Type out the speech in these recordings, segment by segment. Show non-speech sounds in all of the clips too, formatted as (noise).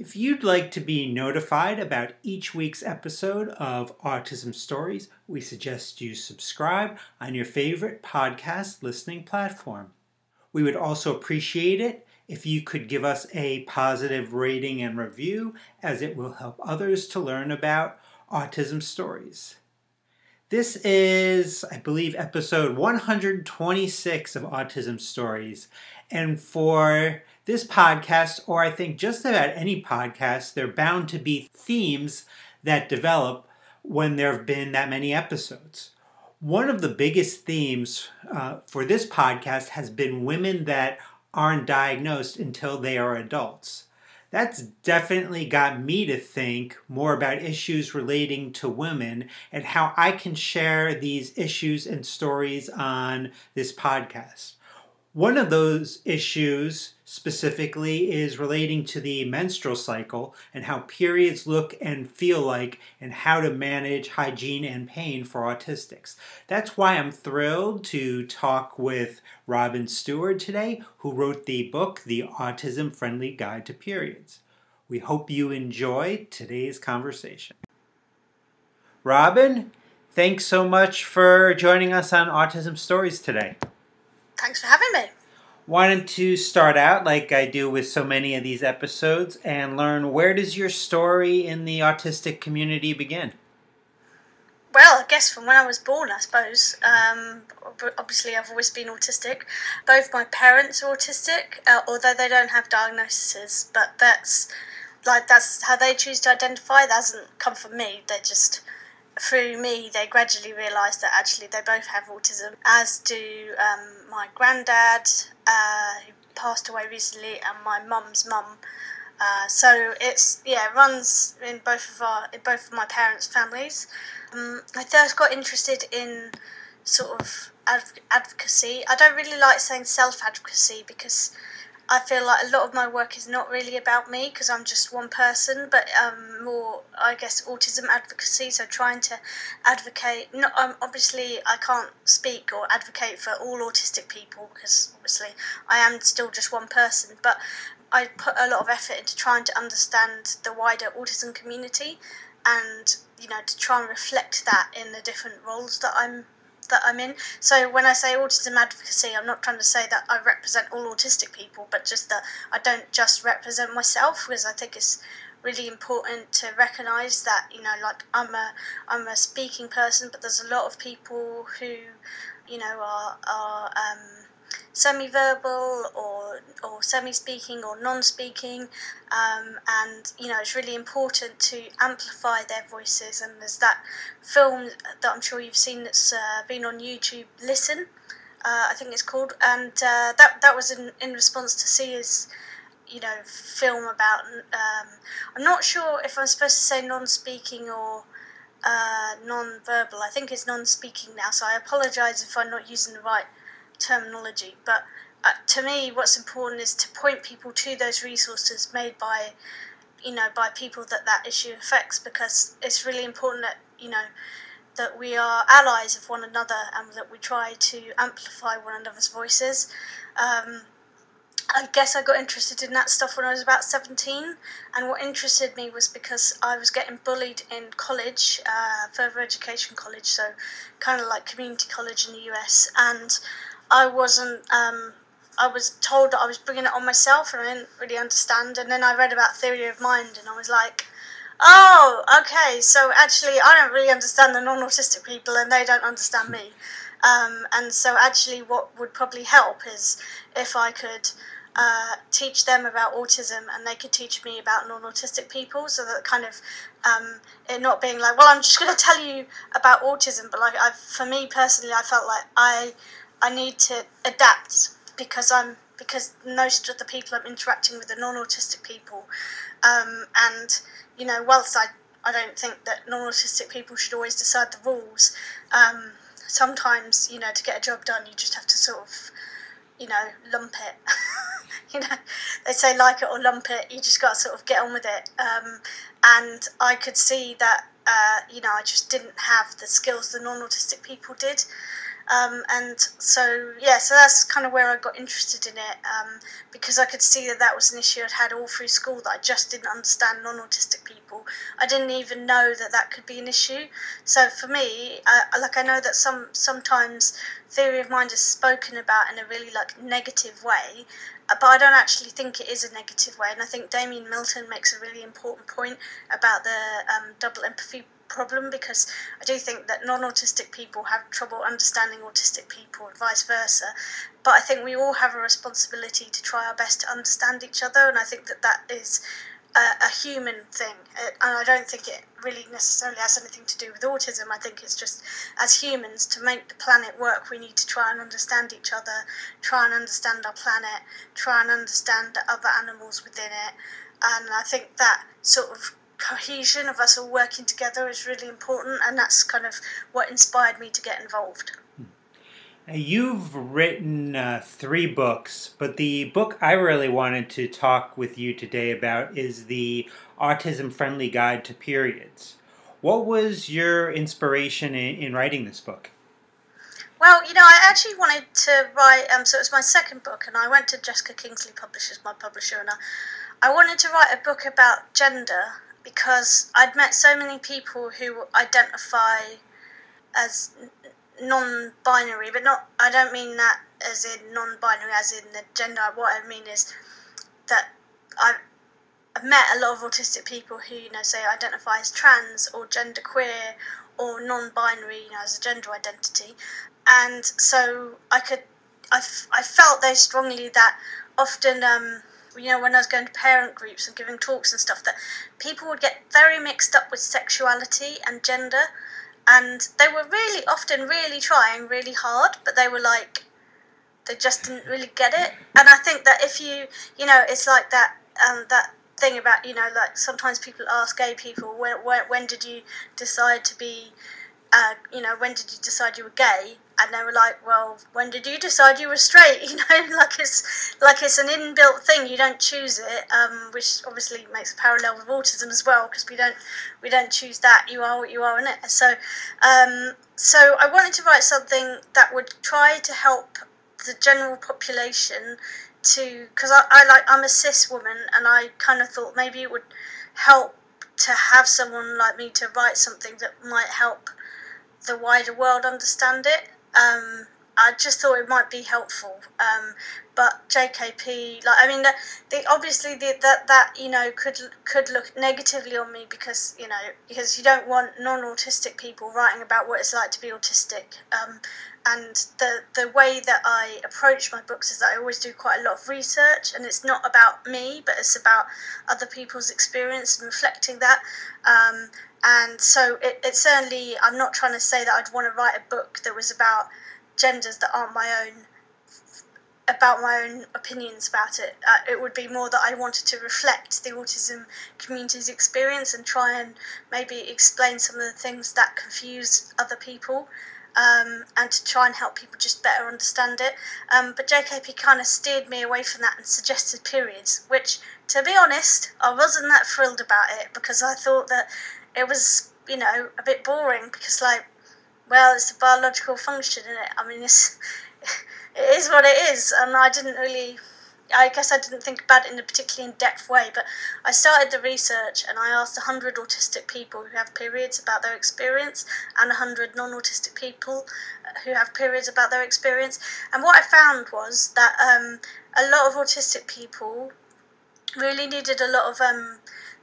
If you'd like to be notified about each week's episode of Autism Stories, we suggest you subscribe on your favorite podcast listening platform. We would also appreciate it if you could give us a positive rating and review, as it will help others to learn about autism stories. This is, I believe, episode 126 of Autism Stories. And for this podcast, or I think just about any podcast, there are bound to be themes that develop when there have been that many episodes. One of the biggest themes uh, for this podcast has been women that aren't diagnosed until they are adults. That's definitely got me to think more about issues relating to women and how I can share these issues and stories on this podcast. One of those issues specifically is relating to the menstrual cycle and how periods look and feel like, and how to manage hygiene and pain for autistics. That's why I'm thrilled to talk with Robyn Steward today, who wrote the book, The Autism Friendly Guide to Periods. We hope you enjoy today's conversation. Robyn, thanks so much for joining us on Autism Stories today. Thanks for having me. Wanted to start out like I do with so many of these episodes and learn where does your story in the autistic community begin? Well, I guess from when I was born, I suppose. Um, obviously, I've always been autistic. Both my parents are autistic, uh, although they don't have diagnoses. But that's like that's how they choose to identify. That hasn't come from me. They just through me, they gradually realised that actually they both have autism, as do um, my granddad, uh, who passed away recently, and my mum's mum. Uh, so it's yeah, it runs in both of our in both of my parents' families. Um, I first got interested in sort of advocacy. I don't really like saying self advocacy because I feel like a lot of my work is not really about me because I'm just one person, but um, more, I guess, autism advocacy. So trying to advocate. Not um, obviously, I can't speak or advocate for all autistic people because obviously I am still just one person. But I put a lot of effort into trying to understand the wider autism community, and you know, to try and reflect that in the different roles that I'm that I'm in. So when I say autism advocacy, I'm not trying to say that I represent all autistic people, but just that I don't just represent myself because I think it's really important to recognize that you know like I'm a I'm a speaking person, but there's a lot of people who you know are are um, semi-verbal or or semi-speaking or non-speaking, um, and you know it's really important to amplify their voices. And there's that film that I'm sure you've seen that's uh, been on YouTube, Listen, uh, I think it's called, and uh, that that was in in response to Sia's you know film about. Um, I'm not sure if I'm supposed to say non-speaking or. Uh, non-verbal. I think it's non-speaking now, so I apologise if I'm not using the right terminology, but uh, to me, what's important is to point people to those resources made by, you know, by people that that issue affects, because it's really important that you know that we are allies of one another and that we try to amplify one another's voices. Um, I guess I got interested in that stuff when I was about 17, and what interested me was because I was getting bullied in college, uh, further education college, so kind of like community college in the US, and I wasn't. Um, I was told that I was bringing it on myself, and I didn't really understand. And then I read about theory of mind, and I was like, "Oh, okay. So actually, I don't really understand the non-autistic people, and they don't understand me." (laughs) Um, and so, actually, what would probably help is if I could uh, teach them about autism and they could teach me about non-autistic people so that kind of um, it not being like well i'm just going to tell you about autism but like I, for me personally i felt like i I need to adapt because I'm because most of the people I'm interacting with are non-autistic people, um, and you know, whilst I I don't think that non-autistic people should always decide the rules. Um, sometimes you know to get a job done you just have to sort of you know lump it. (laughs) You know they say like it or lump it you just got to sort of get on with it. Um, and i could see that uh, you know i just didn't have the skills the non-autistic people did um, and so, yeah, so that's kind of where I got interested in it um, because I could see that that was an issue I'd had all through school that I just didn't understand non autistic people. I didn't even know that that could be an issue. So for me, I, like I know that some sometimes theory of mind is spoken about in a really like negative way, uh, but I don't actually think it is a negative way. And I think Damian Milton makes a really important point about the um, double empathy problem because I do think that non autistic people have trouble understanding autistic people and vice versa. But I think we all have a responsibility to try our best to understand each other, and I think that that is a, a human thing. And I don't think it really necessarily has anything to do with autism. I think it's just as humans, to make the planet work, we need to try and understand each other, try and understand our planet, try and understand other animals within it. And I think that sort of cohesion of us all working together is really important, and that's kind of what inspired me to get involved. You've written uh, three books, but the book I really wanted to talk with you today about is the Autism Friendly Guide to Periods. What was your inspiration in, in writing this book? Well, you know, I actually wanted to write, um, so it was my second book, and I went to Jessica Kingsley Publishers, my publisher, and I, I wanted to write a book about gender because I'd met so many people who identify as non-binary, but not. I don't mean that as in non-binary, as in the gender. What I mean is that I've, I've met a lot of autistic people who you know say identify as trans or genderqueer or non-binary, you know, as a gender identity, and so I could. I, f- I felt very strongly that often um, you know, when I was going to parent groups and giving talks and stuff, that people would get very mixed up with sexuality and gender, and they were really often really trying really hard, but they were like, they just didn't really get it. And I think that if you, you know, it's like that, um, that thing about, you know, like sometimes people ask gay people, when, when, when did you decide to be, uh, you know, when did you decide you were gay? And they were like, "Well, when did you decide you were straight?" (laughs) You know, like it's like it's an inbuilt thing. You don't choose it, um, which obviously makes a parallel with autism as well, because we don't we don't choose that. You are what you are in it. So, um, so I wanted to write something that would try to help the general population to, because I, I like I'm a cis woman, and I kind of thought maybe it would help to have someone like me to write something that might help the wider world understand it um, I just thought it might be helpful. Um, but JKP, like I mean, the, the obviously the, that that you know could could look negatively on me because you know because you don't want non-autistic people writing about what it's like to be autistic. Um, and the the way that I approach my books is that I always do quite a lot of research, and it's not about me, but it's about other people's experience and reflecting that. Um, and so it, it certainly, I'm not trying to say that I'd want to write a book that was about genders that aren't my own, about my own opinions about it. Uh, it would be more that I wanted to reflect the autism community's experience and try and maybe explain some of the things that confuse other people. Um, and to try and help people just better understand it. Um, but JKP kind of steered me away from that and suggested periods, which, to be honest, I wasn't that thrilled about it because I thought that it was you know a bit boring because like well it's a biological function in it? I mean it's (laughs) it is what it is. And i didn't really i guess i didn't think about it in a particularly in-depth way but i started the research and i asked 100 autistic people who have periods about their experience and 100 non-autistic people who have periods about their experience. And what i found was that um, a lot of autistic people really needed a lot of um,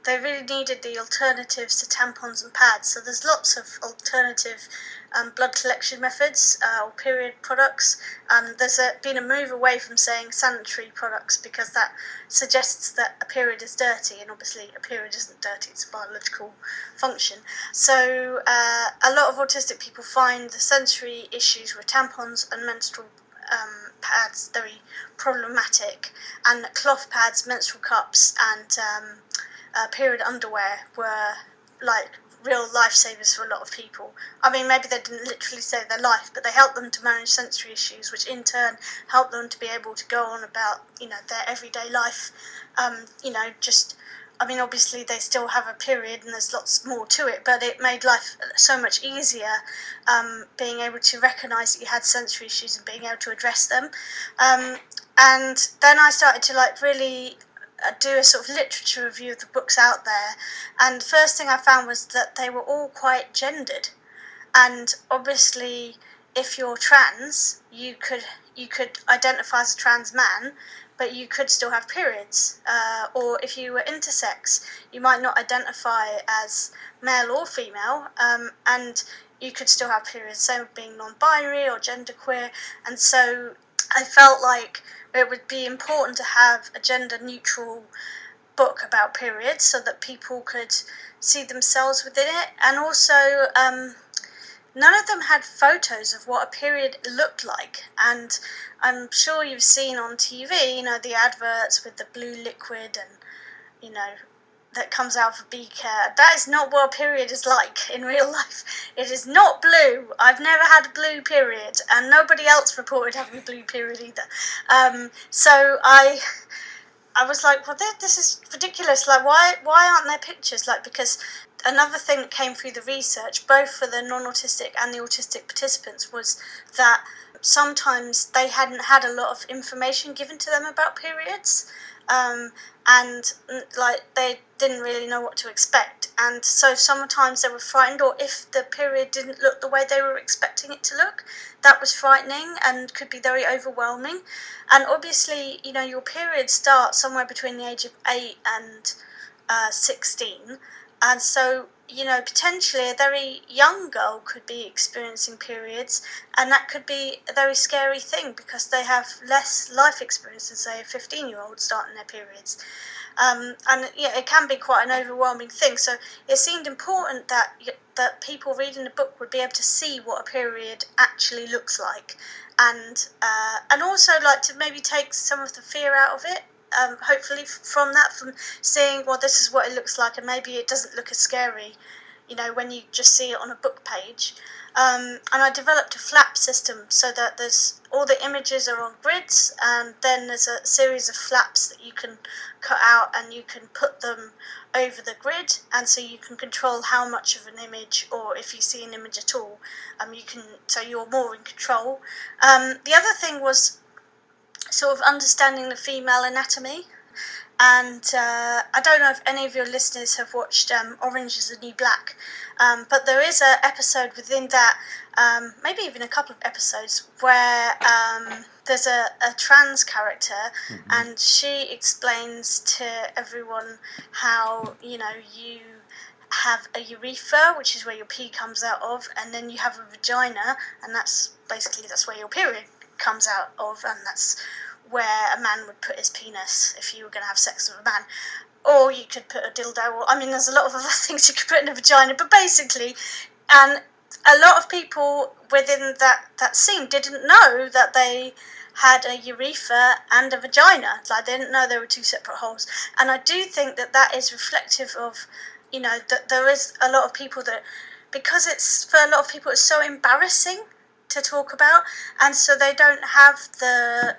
they really needed the alternatives to tampons and pads. So there's lots of alternative um, blood collection methods uh, or period products. Um, there's a, been a move away from saying sanitary products because that suggests that a period is dirty, and obviously a period isn't dirty, it's a biological function. So uh, a lot of autistic people find the sensory issues with tampons and menstrual um, pads very problematic, and cloth pads, menstrual cups, and um, uh, period underwear were like real lifesavers for a lot of people. I mean, maybe they didn't literally save their life, but they helped them to manage sensory issues, which in turn helped them to be able to go on about you know their everyday life. Um, you know, just I mean, obviously they still have a period and there's lots more to it, but it made life so much easier um, being able to recognise that you had sensory issues and being able to address them. Um, and then I started to like really do a sort of literature review of the books out there, and the first thing I found was that they were all quite gendered, and obviously, if you're trans, you could you could identify as a trans man, but you could still have periods. Uh, or if you were intersex, you might not identify as male or female, um, and you could still have periods. Same with being non-binary or genderqueer, and so I felt like it would be important to have a gender-neutral book about periods so that people could see themselves within it, and also. Um, none of them had photos of what a period looked like. And I'm sure you've seen on TV, you know, the adverts with the blue liquid and, you know, that comes out for care. That is not what a period is like in real life. It is not blue. I've never had a blue period, and nobody else reported having a blue period either. Um, so I. I was like, well, this is ridiculous. Like, why, why aren't there pictures? Like, because another thing that came through the research, both for the non autistic and the autistic participants, was that sometimes they hadn't had a lot of information given to them about periods. Um, and like they didn't really know what to expect. And so sometimes they were frightened or if the period didn't look the way they were expecting it to look that was frightening and could be very overwhelming. And obviously you know your period starts somewhere between the age of 8 and uh, 16 and so you know potentially a very young girl could be experiencing periods and that could be a very scary thing because they have less life experience than say a 15 year old starting their periods. Um, and yeah it can be quite an overwhelming thing. So it seemed important that that people reading the book would be able to see what a period actually looks like. And uh, and also like to maybe take some of the fear out of it um, hopefully from that, from seeing, well, this is what it looks like, and maybe it doesn't look as scary, you know, when you just see it on a book page. Um, and I developed a flap system so that there's all the images are on grids, and then there's a series of flaps that you can cut out and you can put them over the grid, and so you can control how much of an image, or if you see an image at all, um, you can so you're more in control. Um, the other thing was sort of understanding the female anatomy. And uh, I don't know if any of your listeners have watched um, Orange is the New Black, um, but there is an episode within that, um, maybe even a couple of episodes, where um, there's a, a trans character mm-hmm. and she explains to everyone how, you know, you have a urethra, which is where your pee comes out of, and then you have a vagina, and that's basically that's where your period comes out of, and that's where a man would put his penis if you were going to have sex with a man. Or you could put a dildo, or I mean, there's a lot of other (laughs) things you could put in a vagina, but basically, and a lot of people within that, that scene didn't know that they had a urethra and a vagina. Like, they didn't know there were two separate holes. And I do think that that is reflective of, you know, that there is a lot of people that, because it's, for a lot of people, it's so embarrassing to talk about, and so they don't have the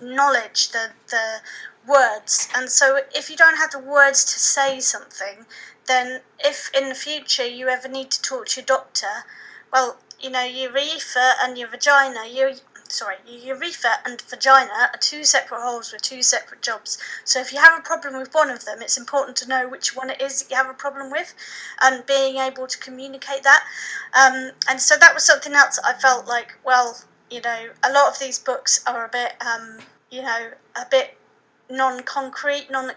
knowledge, the the words, and so if you don't have the words to say something, then if in the future you ever need to talk to your doctor, well, you know your urethra and your vagina, you sorry, your urethra and vagina are two separate holes with two separate jobs. So if you have a problem with one of them, it's important to know which one it is that you have a problem with, and being able to communicate that. Um, and so that was something else I felt like, well, you know, a lot of these books are a bit, um, you know, a bit non-concrete, non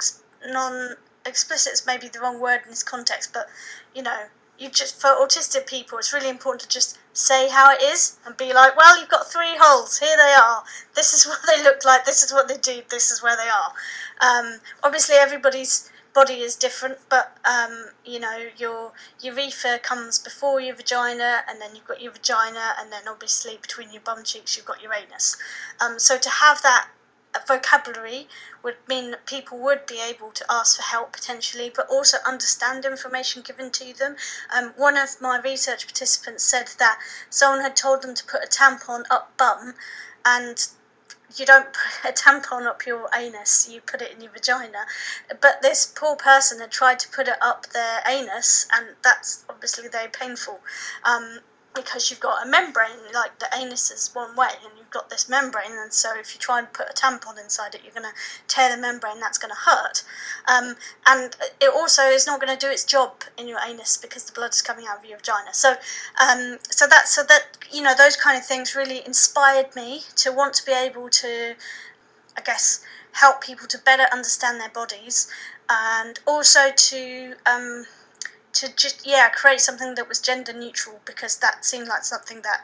non explicit is maybe the wrong word in this context, but you know, you just for autistic people, it's really important to just say how it is and be like, well, you've got three holes. Here they are. This is (laughs) what they look like. This is what they do. This is where they are. Um, obviously, everybody's body is different, but um, you know your urethra comes before your vagina, and then you've got your vagina, and then obviously between your bum cheeks you've got your anus. Um, so to have that vocabulary would mean that people would be able to ask for help potentially, but also understand information given to them. Um, one of my research participants said that someone had told them to put a tampon up bum, and you don't put (laughs) a tampon up your anus, you put it in your vagina. But this poor person had tried to put it up their anus, and that's obviously very painful. Um, because you've got a membrane, like the anus is one way, and you've got this membrane, and so if you try and put a tampon inside it, you're going to tear the membrane. That's going to hurt, um, and it also is not going to do its job in your anus because the blood is coming out of your vagina. So, um, so that so that you know those kind of things really inspired me to want to be able to, I guess, help people to better understand their bodies, and also to um, to just yeah create something that was gender neutral because that seemed like something that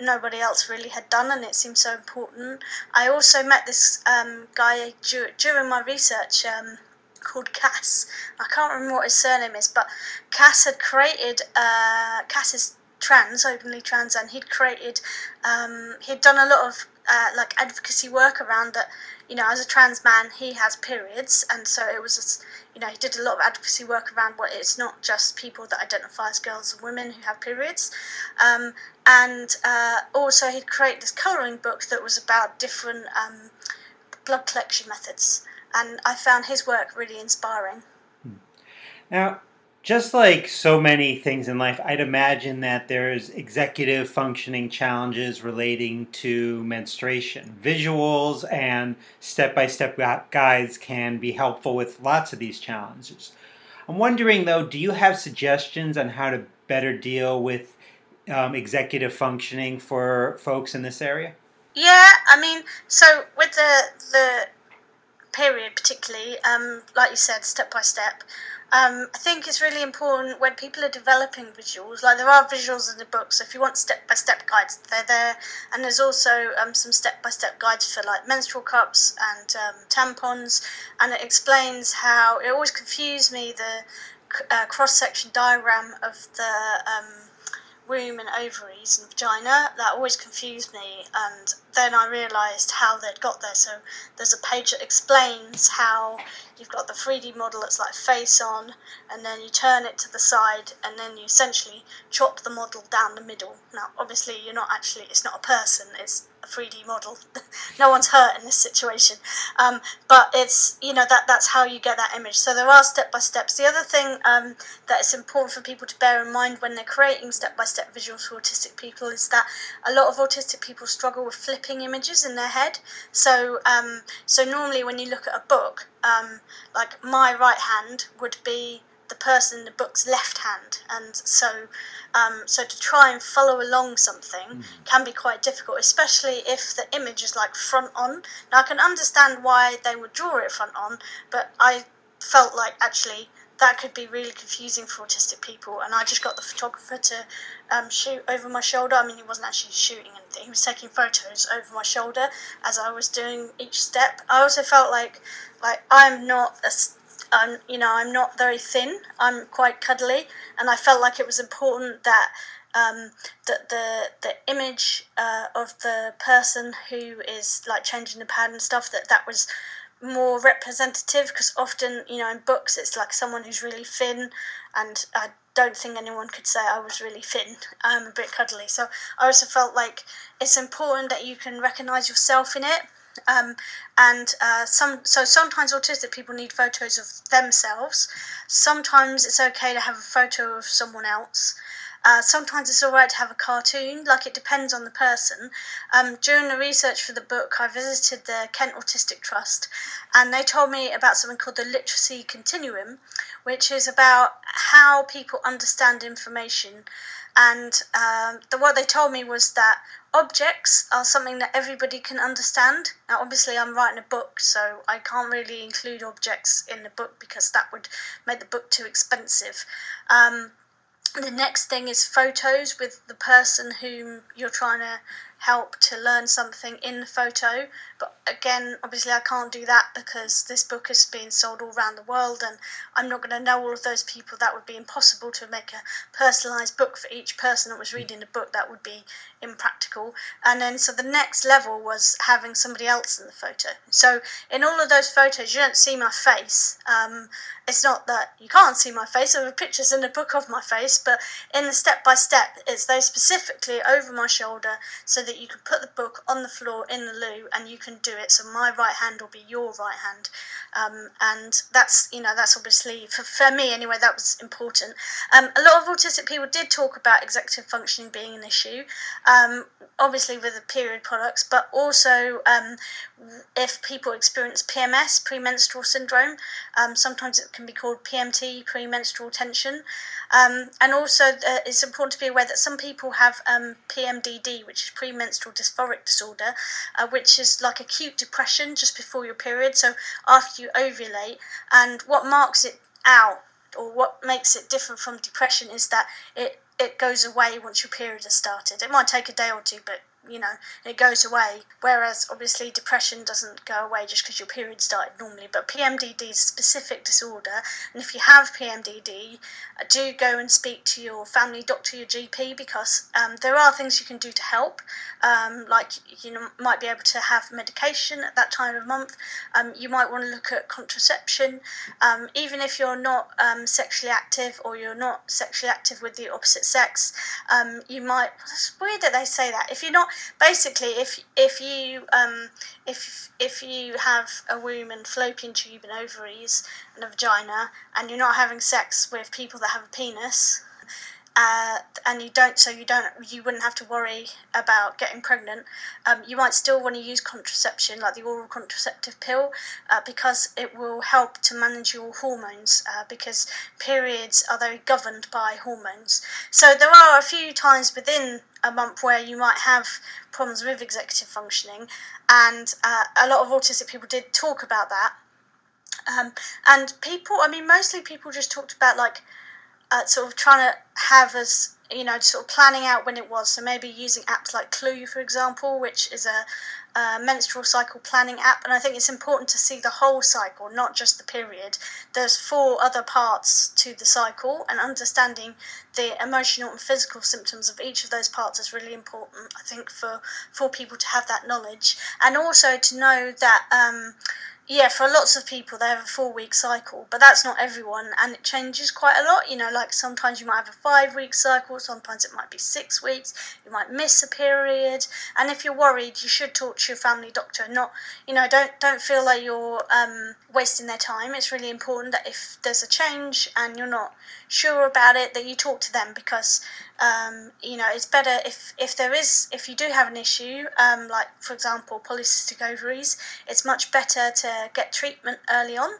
nobody else really had done and it seemed so important. I also met this um, guy during my research um, called Cass. I can't remember what his surname is, but Cass had created uh, Cass is trans, openly trans, and he'd created um, he'd done a lot of uh, like advocacy work around that. You know, as a trans man, he has periods, and so it was. Just, you know, he did a lot of advocacy work around what it's not just people that identify as girls and women who have periods. Um, and uh, also, he'd create this colouring book that was about different um, blood collection methods. And I found his work really inspiring. Now, just like so many things in life, I'd imagine that there's executive functioning challenges relating to menstruation. Visuals and step by step guides can be helpful with lots of these challenges. I'm wondering though, do you have suggestions on how to better deal with um, executive functioning for folks in this area? Yeah, I mean, so with the the period particularly, um, like you said, step by step. Um, I think it's really important when people are developing visuals. Like there are visuals in the book, so if you want step by step guides, they're there. And there's also um, some step by step guides for like menstrual cups and um, tampons, and it explains how it always confused me the uh, cross section diagram of the um, womb and ovaries and vagina. That always confused me, and then I realised how they'd got there. So there's a page that explains how you've got the 3D model that's like face on, and then you turn it to the side, and then you essentially chop the model down the middle. Now, obviously, you're not actually, it's not a person, it's a 3D model. (laughs) no one's hurt in this situation. Um, but it's, you know, that that's how you get that image. So there are step by steps. The other thing um, that is important for people to bear in mind when they're creating step by step visuals for autistic people is that a lot of autistic people struggle with flipping images in their head. So, um, so normally when you look at a book, um, like my right hand would be the person in the book's left hand, and so um, so to try and follow along something mm. can be quite difficult, especially if the image is like front on. Now I can understand why they would draw it front on, but I felt like actually that could be really confusing for autistic people. And I just got the photographer to um, shoot over my shoulder. I mean, he wasn't actually shooting anything; he was taking photos over my shoulder as I was doing each step. I also felt like like I'm not a I'm, you know, I'm not very thin. I'm quite cuddly, and I felt like it was important that um, that the the image uh, of the person who is like changing the pad and stuff that that was more representative. Because often you know in books it's like someone who's really thin. And I don't think anyone could say I was really thin. I'm a bit cuddly, so I also felt like it's important that you can recognize yourself in it um, and uh, some so sometimes autistic people need photos of themselves. Sometimes it's okay to have a photo of someone else. Uh, sometimes it's alright to have a cartoon, like it depends on the person. Um, during the research for the book, I visited the Kent Autistic Trust and they told me about something called the literacy continuum, which is about how people understand information. And um, the, what they told me was that objects are something that everybody can understand. Now, obviously, I'm writing a book, so I can't really include objects in the book because that would make the book too expensive. Um, the next thing is photos with the person whom you're trying to help to learn something in the photo. But again, obviously, I can't do that because this book is being sold all around the world, and I'm not going to know all of those people. That would be impossible to make a personalised book for each person that was reading the book. That would be impractical. And then, so the next level was having somebody else in the photo. So, in all of those photos, you don't see my face. Um, it's not that you can't see my face, there are pictures in the book of my face, but in the step by step, it's those specifically over my shoulder so that you can put the book on the floor in the loo and you can do it. So, my right hand will be your right hand. Um, and that's, you know, that's obviously, for, for me anyway, that was important. Um, a lot of autistic people did talk about executive functioning being an issue um, obviously with the period products, but also um, if people experience PMS, premenstrual syndrome, um, sometimes it can be called PMT, premenstrual tension. Um, and also, uh, it's important to be aware that some people have PMDD, which is premenstrual dysphoric disorder, uh, which is like acute depression just before your period, so after you ovulate. And what marks it out or what makes it different from depression is that it it goes away once your period has started. It might take a day or two, but you know, it goes away. Whereas obviously depression doesn't go away just because your period started normally. But PMDD is a specific disorder, and if you have PMDD, uh, do go and speak to your family doctor, your GP, because um, there are things you can do to help. Um, like you know, might be able to have medication at that time of month. Um, you might want to look at contraception, um, even if you're not um, sexually active or you're not sexually active with the opposite sex. Um, you might. It's weird that they say that. If you're not basically if if you um, if if you have a womb and fallopian tube and ovaries and a vagina and you're not having sex with people that have a penis uh, and you don't, so you don't, you wouldn't have to worry about getting pregnant. Um, you might still want to use contraception, like the oral contraceptive pill, uh, because it will help to manage your hormones. Uh, because periods are very governed by hormones. So there are a few times within a month where you might have problems with executive functioning, and uh, a lot of autistic people did talk about that. Um, and people, I mean, mostly people just talked about like uh, sort of trying to have as you know sort of planning out when it was. So maybe using apps like clue for example which is a, menstrual cycle planning app. And i think it's important to see the whole cycle not just the period. There's four other parts to the cycle and understanding the emotional and physical symptoms of each of those parts is really important i think for for people to have that knowledge. And also to know that um, yeah, for lots of people, they have a four week cycle, but that's not everyone, and it changes quite a lot. You know, like sometimes you might have a five week cycle, sometimes it might be six weeks, you might miss a period, and if you're worried, you should talk to your family doctor. Not, you know, don't don't feel like you're um, wasting their time. It's really important that if there's a change and you're not sure about it, that you talk to them because um, you know it's better if if there is if you do have an issue, um, like for example polycystic ovaries, it's much better to get treatment early on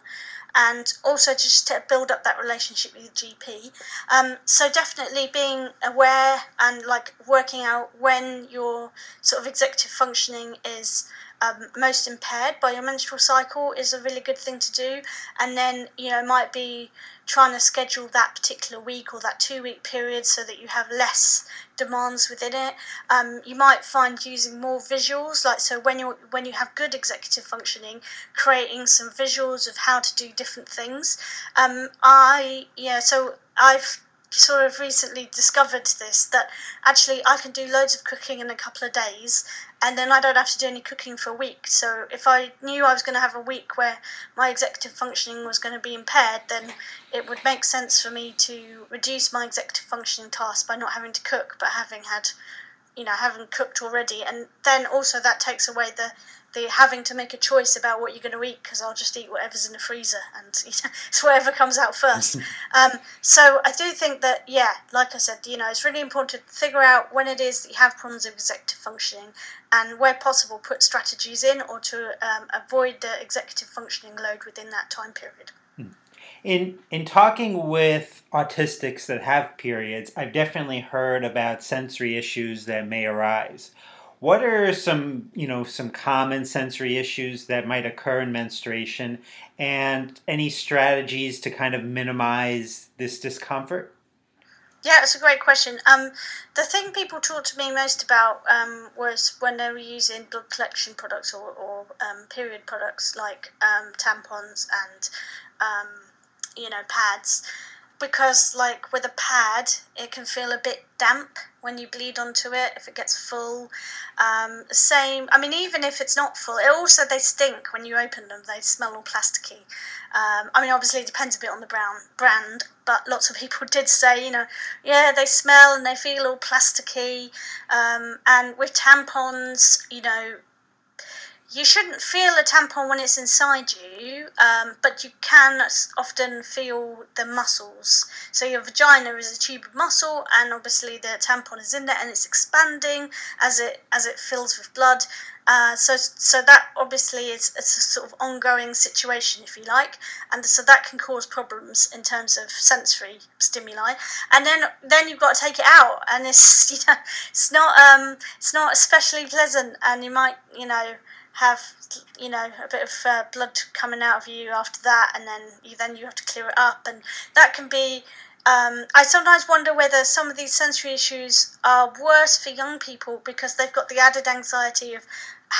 and also just to build up that relationship with your GP. Um, so definitely being aware and like working out when your sort of executive functioning is um, most impaired by your menstrual cycle is a really good thing to do. And then, you know, might be trying to schedule that particular week or that two week period so that you have less demands within it. Um, you might find using more visuals, like so when you when you have good executive functioning, creating some visuals of how to do different things. Um, I yeah, so I've sort of recently discovered this that actually I can do loads of cooking in a couple of days and then I don't have to do any cooking for a week. So if I knew I was going to have a week where my executive functioning was going to be impaired, then it would make sense for me to reduce my executive functioning tasks by not having to cook but having had you know having cooked already and then also that takes away the the having to make a choice about what you're going to eat because I'll just eat whatever's in the freezer and (laughs) it's whatever comes out first. (laughs) um, so I do think that, yeah, like I said, you know, it's really important to figure out when it is that you have problems with executive functioning and where possible put strategies in or to um, avoid the executive functioning load within that time period. Hmm. In in talking with autistics that have periods, I've definitely heard about sensory issues that may arise. What are some, you know, some common sensory issues that might occur in menstruation and any strategies to kind of minimize this discomfort? Yeah, it's a great question. Um, the thing people talked to me most about um, was when they were using blood collection products or, or um, period products like um, tampons and um, you know pads, because like with a pad, it can feel a bit damp when you bleed onto it if it gets full. Um, same, I mean, even if it's not full, it also they stink when you open them. They smell all plasticky. Um, I mean, obviously it depends a bit on the brown brand, but lots of people (laughs) did say, you know, yeah, they smell and they feel all plasticky. Um, and with tampons, you know, you shouldn't feel a tampon when it's inside you, um, but you can often feel the muscles. So your vagina is a tube of muscle, and obviously the tampon is in there, and it's expanding as it as it fills with blood. Uh, so so that obviously is it's a sort of ongoing situation, if you like, and so that can cause problems in terms of sensory stimuli. And then then you've got to take it out, and it's (laughs) you know it's not um it's not especially pleasant, and you might you know have you know a bit of uh, blood coming out of you after that, and then you then you have to clear it up, and that can be. Um, I sometimes wonder whether some of these sensory issues are worse for young people because they've got the added anxiety of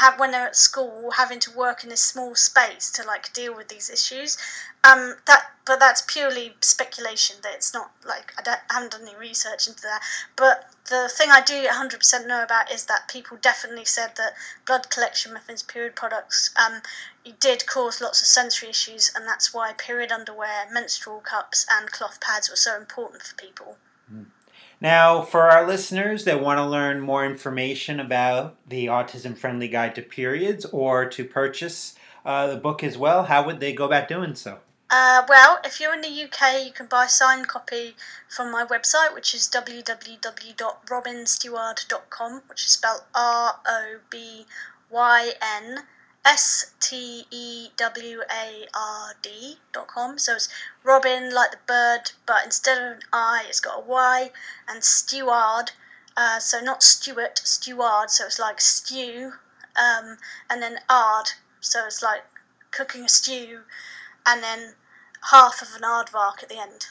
have when they're at school having to work in a small space to like deal with these issues. Um, that but that's purely speculation. That it's not like I, don't, I haven't done any research into that. But the thing I do 100% know about is that people definitely said that blood collection methods, period products, um, did cause lots of sensory issues, and that's why period underwear, menstrual cups, and cloth pads were so important for people. Now, for our listeners that want to learn more information about the Autism Friendly Guide to Periods or to purchase uh, the book as well, how would they go about doing so? Uh, well, if you're in the UK, you can buy a signed copy from my website, which is www.robynsteward.com, which is spelled R O B Y N S T E W A R D dot com. So it's Robin like the bird, but instead of an I, it's got a Y, and Steward. Uh, so not Stuart, Steward. So it's like stew, um, and then ard. So it's like cooking a stew, and then half of an aardvark at the end.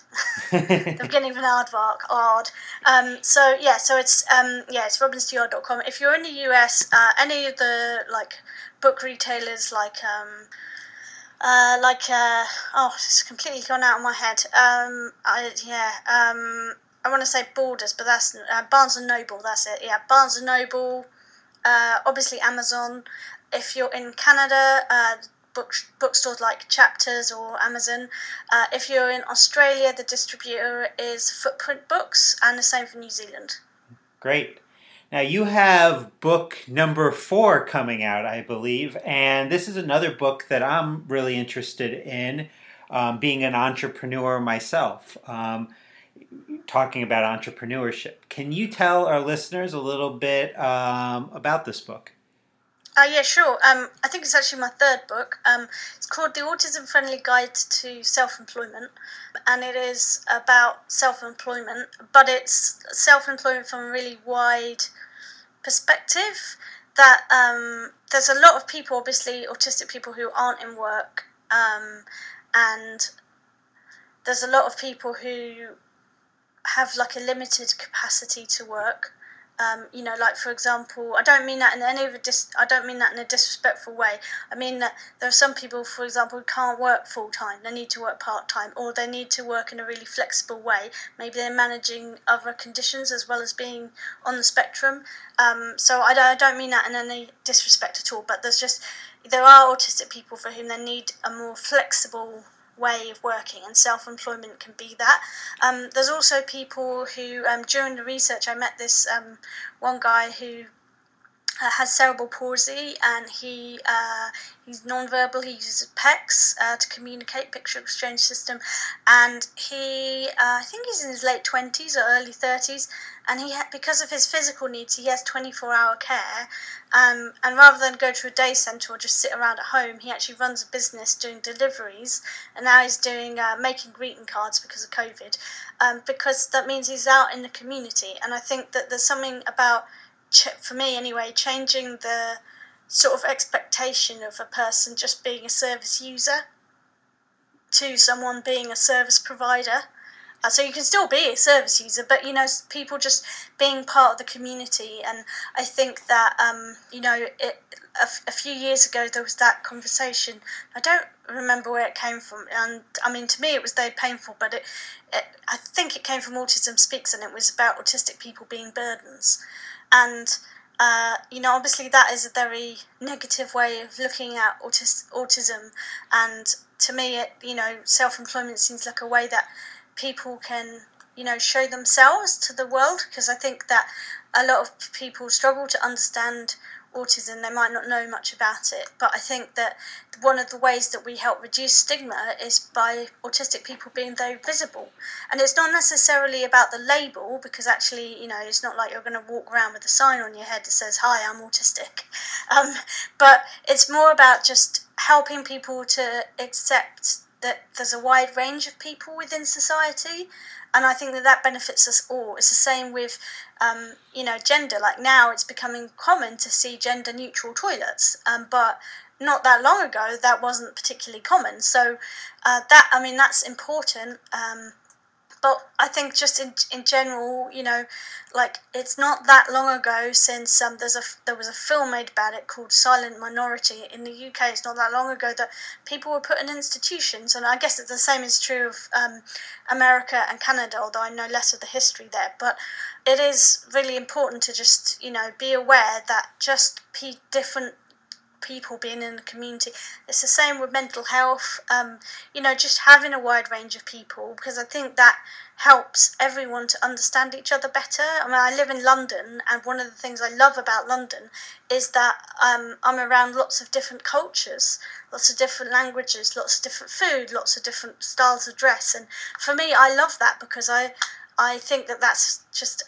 (laughs) the beginning of an aardvark, ard. Um, so yeah, so it's um, yeah, it's robynsteward.com. If you're in the US, uh, any of the like book retailers like um, uh, like uh, oh, it's completely gone out of my head. Um, I, yeah, um, I want to say Borders, but that's uh, Barnes and Noble. That's it. Yeah, Barnes and Noble. Uh, obviously Amazon. If you're in Canada, uh, book bookstores like Chapters or Amazon. Uh, if you're in Australia, the distributor is Footprint Books, and the same for New Zealand. Great. Now you have book number four coming out, I believe, and this is another book that I'm really interested in. Um, being an entrepreneur myself, um, talking about entrepreneurship. Can you tell our listeners a little bit um, about this book? Uh, yeah, sure. Um, I think it's actually my third book. Um, it's called The Autism Friendly Guide to Self Employment, and it is about self employment, but it's self employment from a really wide perspective. That um, there's a lot of people, obviously, autistic people who aren't in work, um, and there's a lot of people who have like a limited capacity to work um, you know, like for example, I don't mean that in any of a dis- I don't mean that in a disrespectful way. I mean that there are some people, for example, who can't work full time. They need to work part time, or they need to work in a really flexible way. Maybe they're managing other conditions as well as being on the spectrum. Um, so I don't, I don't mean that in any disrespect at all. But there's just there are autistic people for whom they need a more flexible way of working, and self employment can be that. Um, there's also people who, um, during the research, I met this um, one guy who has cerebral palsy and he uh, he's non-verbal. He uses PECS uh, to communicate, picture exchange system, and he uh, I think he's in his late twenties or early thirties, and he ha- because of his physical needs, he has twenty-four hour care, um, and rather than go to a day centre or just sit around at home, he actually runs a business doing deliveries, and now he's doing uh, making greeting cards because of COVID, um, because that means he's out in the community, and I think that there's something about for me anyway, changing the sort of expectation of a person just being a service user to someone being a service provider. Uh, so you can still be a service user, but you know, people just being part of the community. And I think that um, you know, it, a, a few years ago there was that conversation. I don't remember where it came from, and I mean, to me, it was very painful. But it, it I think it came from Autism Speaks, and it was about autistic people being burdens, and. Uh, you know, obviously that is a very negative way of looking at autis- autism, and to me, it you know, self-employment seems like a way that people can you know show themselves to the world because I think that a lot of people struggle to understand autism they might not know much about it. But i think that one of the ways that we help reduce stigma is by autistic people being very visible. And it's not necessarily about the label because actually you know it's not like you're going to walk around with a sign on your head that says hi i'm autistic. (laughs) Um, but it's more about just helping people to accept that there's a wide range of people within society, and I think that that benefits us all. It's the same with, um, you know, gender. Like now, it's becoming common to see gender-neutral toilets, um, but not that long ago, that wasn't particularly common. So uh, that I mean, that's important. Um, but I think just in in general, you know, like it's not that long ago since um, there's a there was a film made about it called Silent Minority in the UK. It's not that long ago that people were put in institutions, and I guess the same is true of um, America and Canada. Although I know less of the history there, but it is really important to just you know be aware that just p- different people being in the community. It's the same with mental health. Um, you know, just having a wide range of people because I think that helps everyone to understand each other better. I mean, I live in London, and one of the things I love about London is that um, I'm around lots of different cultures, lots of different languages, lots of different food, lots of different styles of dress, and for me, I love that because I I think that that's just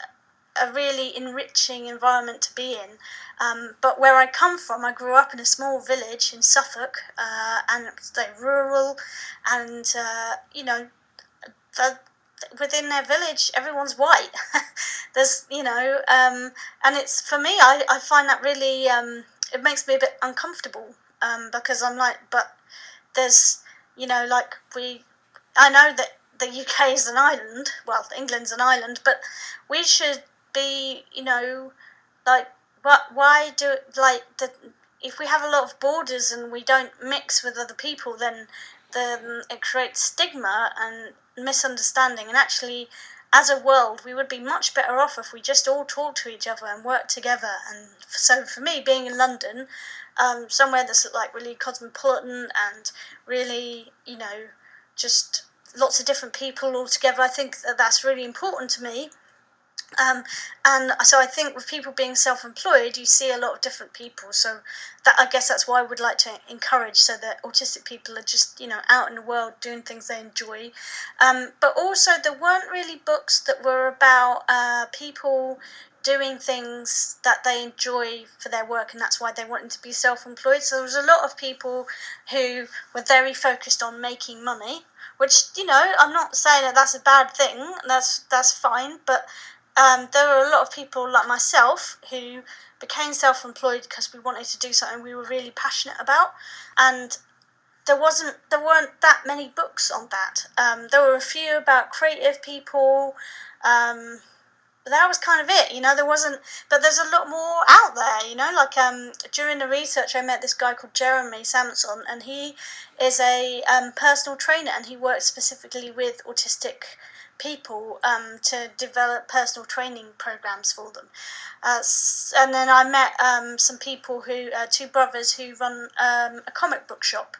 a really enriching environment to be in. Um, but where I come from, I grew up in a small village in Suffolk, uh, and it's like rural, and uh, you know, the, within their village, everyone's white. (laughs) There's, you know, um, and it's for me, I, I find that really, um, it makes me a bit uncomfortable um, because I'm like, but there's, you know, like we, I know that the UK is an island, well, England's an island, but we should be, you know, like what? Why do like the? If we have a lot of borders and we don't mix with other people, then then it creates stigma and misunderstanding. And actually, as a world, we would be much better off if we just all talk to each other and work together. And so, for me, being in London, um, somewhere that's like really cosmopolitan and really, you know, just lots of different people all together, I think that that's really important to me. Um, and so I think with people being self-employed, you see a lot of different people. So that I guess that's why I would like to encourage, so that autistic people are just you know out in the world doing things they enjoy. Um, but also there weren't really books that were about uh, people doing things that they enjoy for their work and that's why they wanted to be self-employed so there was a lot of people who were very focused on making money which you know i'm not saying that that's a bad thing that's that's fine but um, there were a lot of people like myself who became self employed because we wanted to do something we were really passionate about. And there wasn't there weren't that many books on that. Um, there were a few about creative people. Um, but that was kind of it, you know. There wasn't, but there's a lot more out there, you know. Like um, during the research, I met this guy called Jeremy Samson, and he is a um, personal trainer, and he works specifically with autistic people um, to develop personal training programs for them. Uh, and then I met um, some people who, uh, two brothers who run um, a comic book shop.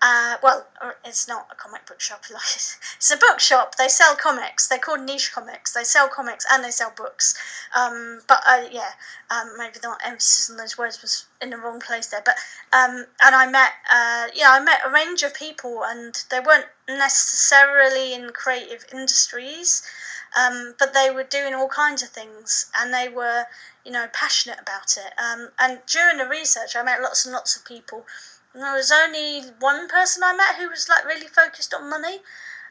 Uh, well, it's not a comic book shop. (laughs) Like it's a bookshop. They sell comics. They're called niche comics. They sell comics and they sell books. Um, but uh, yeah, um, maybe the emphasis on those words was in the wrong place there. But um, and I met, uh, yeah, I met a range of people, and they weren't necessarily in creative industries. Um, but they were doing all kinds of things and they were, you know, passionate about it. Um, and during the research, I met lots and lots of people And there was only one person I met who was like really focused on money.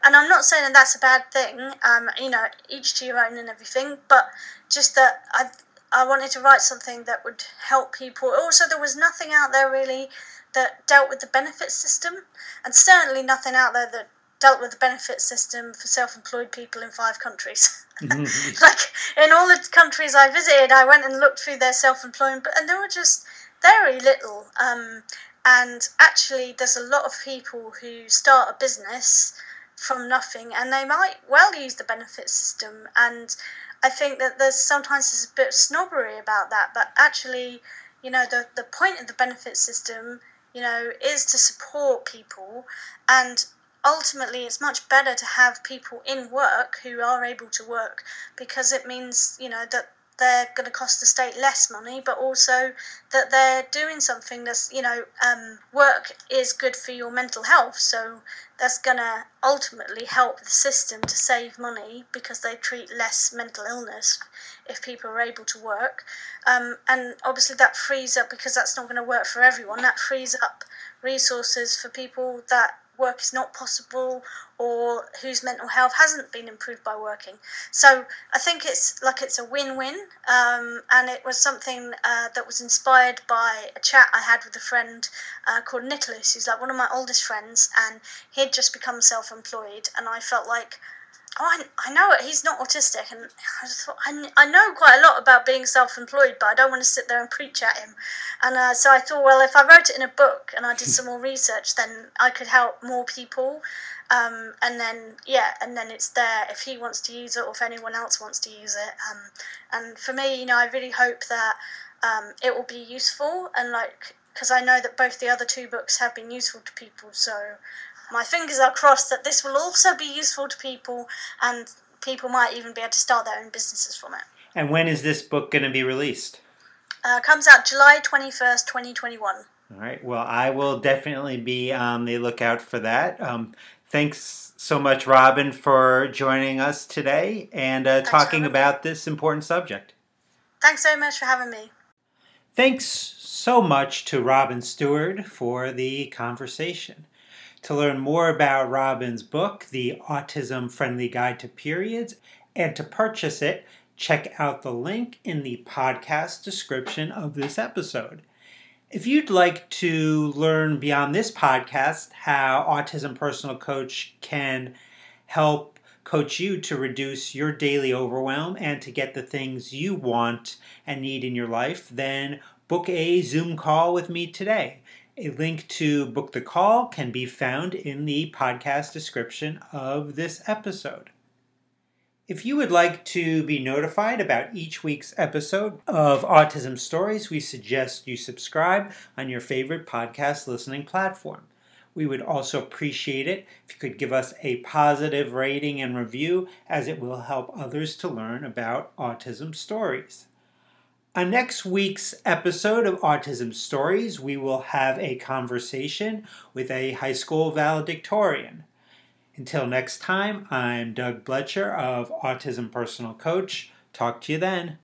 And I'm not saying that that's a bad thing, um, you know, each to your own and everything, but just that I, I wanted to write something that would help people. Also, there was nothing out there really that dealt with the benefit system, and certainly nothing out there that dealt with the benefit system for self-employed people in five countries. Mm-hmm. (laughs) like in all the countries I visited, I went and looked through their self-employment, and there were just very little. Um, and actually, there's a lot of people who start a business from nothing, and they might well use the benefit system. And I think that there's sometimes there's a bit of snobbery about that, but actually, you know, the the point of the benefit system, you know, is to support people, and ultimately it's much better to have people in work who are able to work because it means you know that they're going to cost the state less money, but also that they're doing something that's, you know, um, work is good for your mental health. So that's going to ultimately help the system to save money because they treat less mental illness if people are able to work. Um, and obviously that frees up, because that's not going to work for everyone, that frees up resources for people that work is not possible or whose mental health hasn't been improved by working. So I think it's like it's a win-win, um, and it was something uh, that was inspired by a chat I had with a friend uh, called Nicholas, who's like one of my oldest friends, and he'd just become self-employed, and I felt like I, I know it. He's not autistic, and I thought I, I know quite a lot about being self-employed, but I don't want to sit there and preach at him. And uh, so I thought, well, if I wrote it in a book and I did (laughs) some more research, then I could help more people. Um, and then yeah, and then it's there if he wants to use it or if anyone else wants to use it. Um, and for me, you know, I really hope that um, it will be useful and like because I know that both the other two books have been useful to people. So my fingers are crossed that this will also be useful to people and people might even be able to start their own businesses from it. And when is this book going to be released? Uh, comes out July 21st, 2021. All right. Well, I will definitely be on the lookout for that. Um, thanks so much, Robyn, for joining us today and uh, talking about me. this important subject. Thanks so much for having me. Thanks so much to Robyn Steward for the conversation. To learn more about Robyn's book, The Autism Friendly Guide to Periods, and to purchase it, check out the link in the podcast description of this episode. If you'd like to learn beyond this podcast how Autism Personal Coach can help coach you to reduce your daily overwhelm and to get the things you want and need in your life, then book a Zoom call with me today. A link to book the call can be found in the podcast description of this episode. If you would like to be notified about each week's episode of Autism Stories, we suggest you subscribe on your favorite podcast listening platform. We would also appreciate it if you could give us a positive rating and review, as it will help others to learn about autism stories. On next week's episode of Autism Stories, we will have a conversation with a high school valedictorian. Until next time, I'm Doug Blecher of Autism Personal Coach. Talk to you then.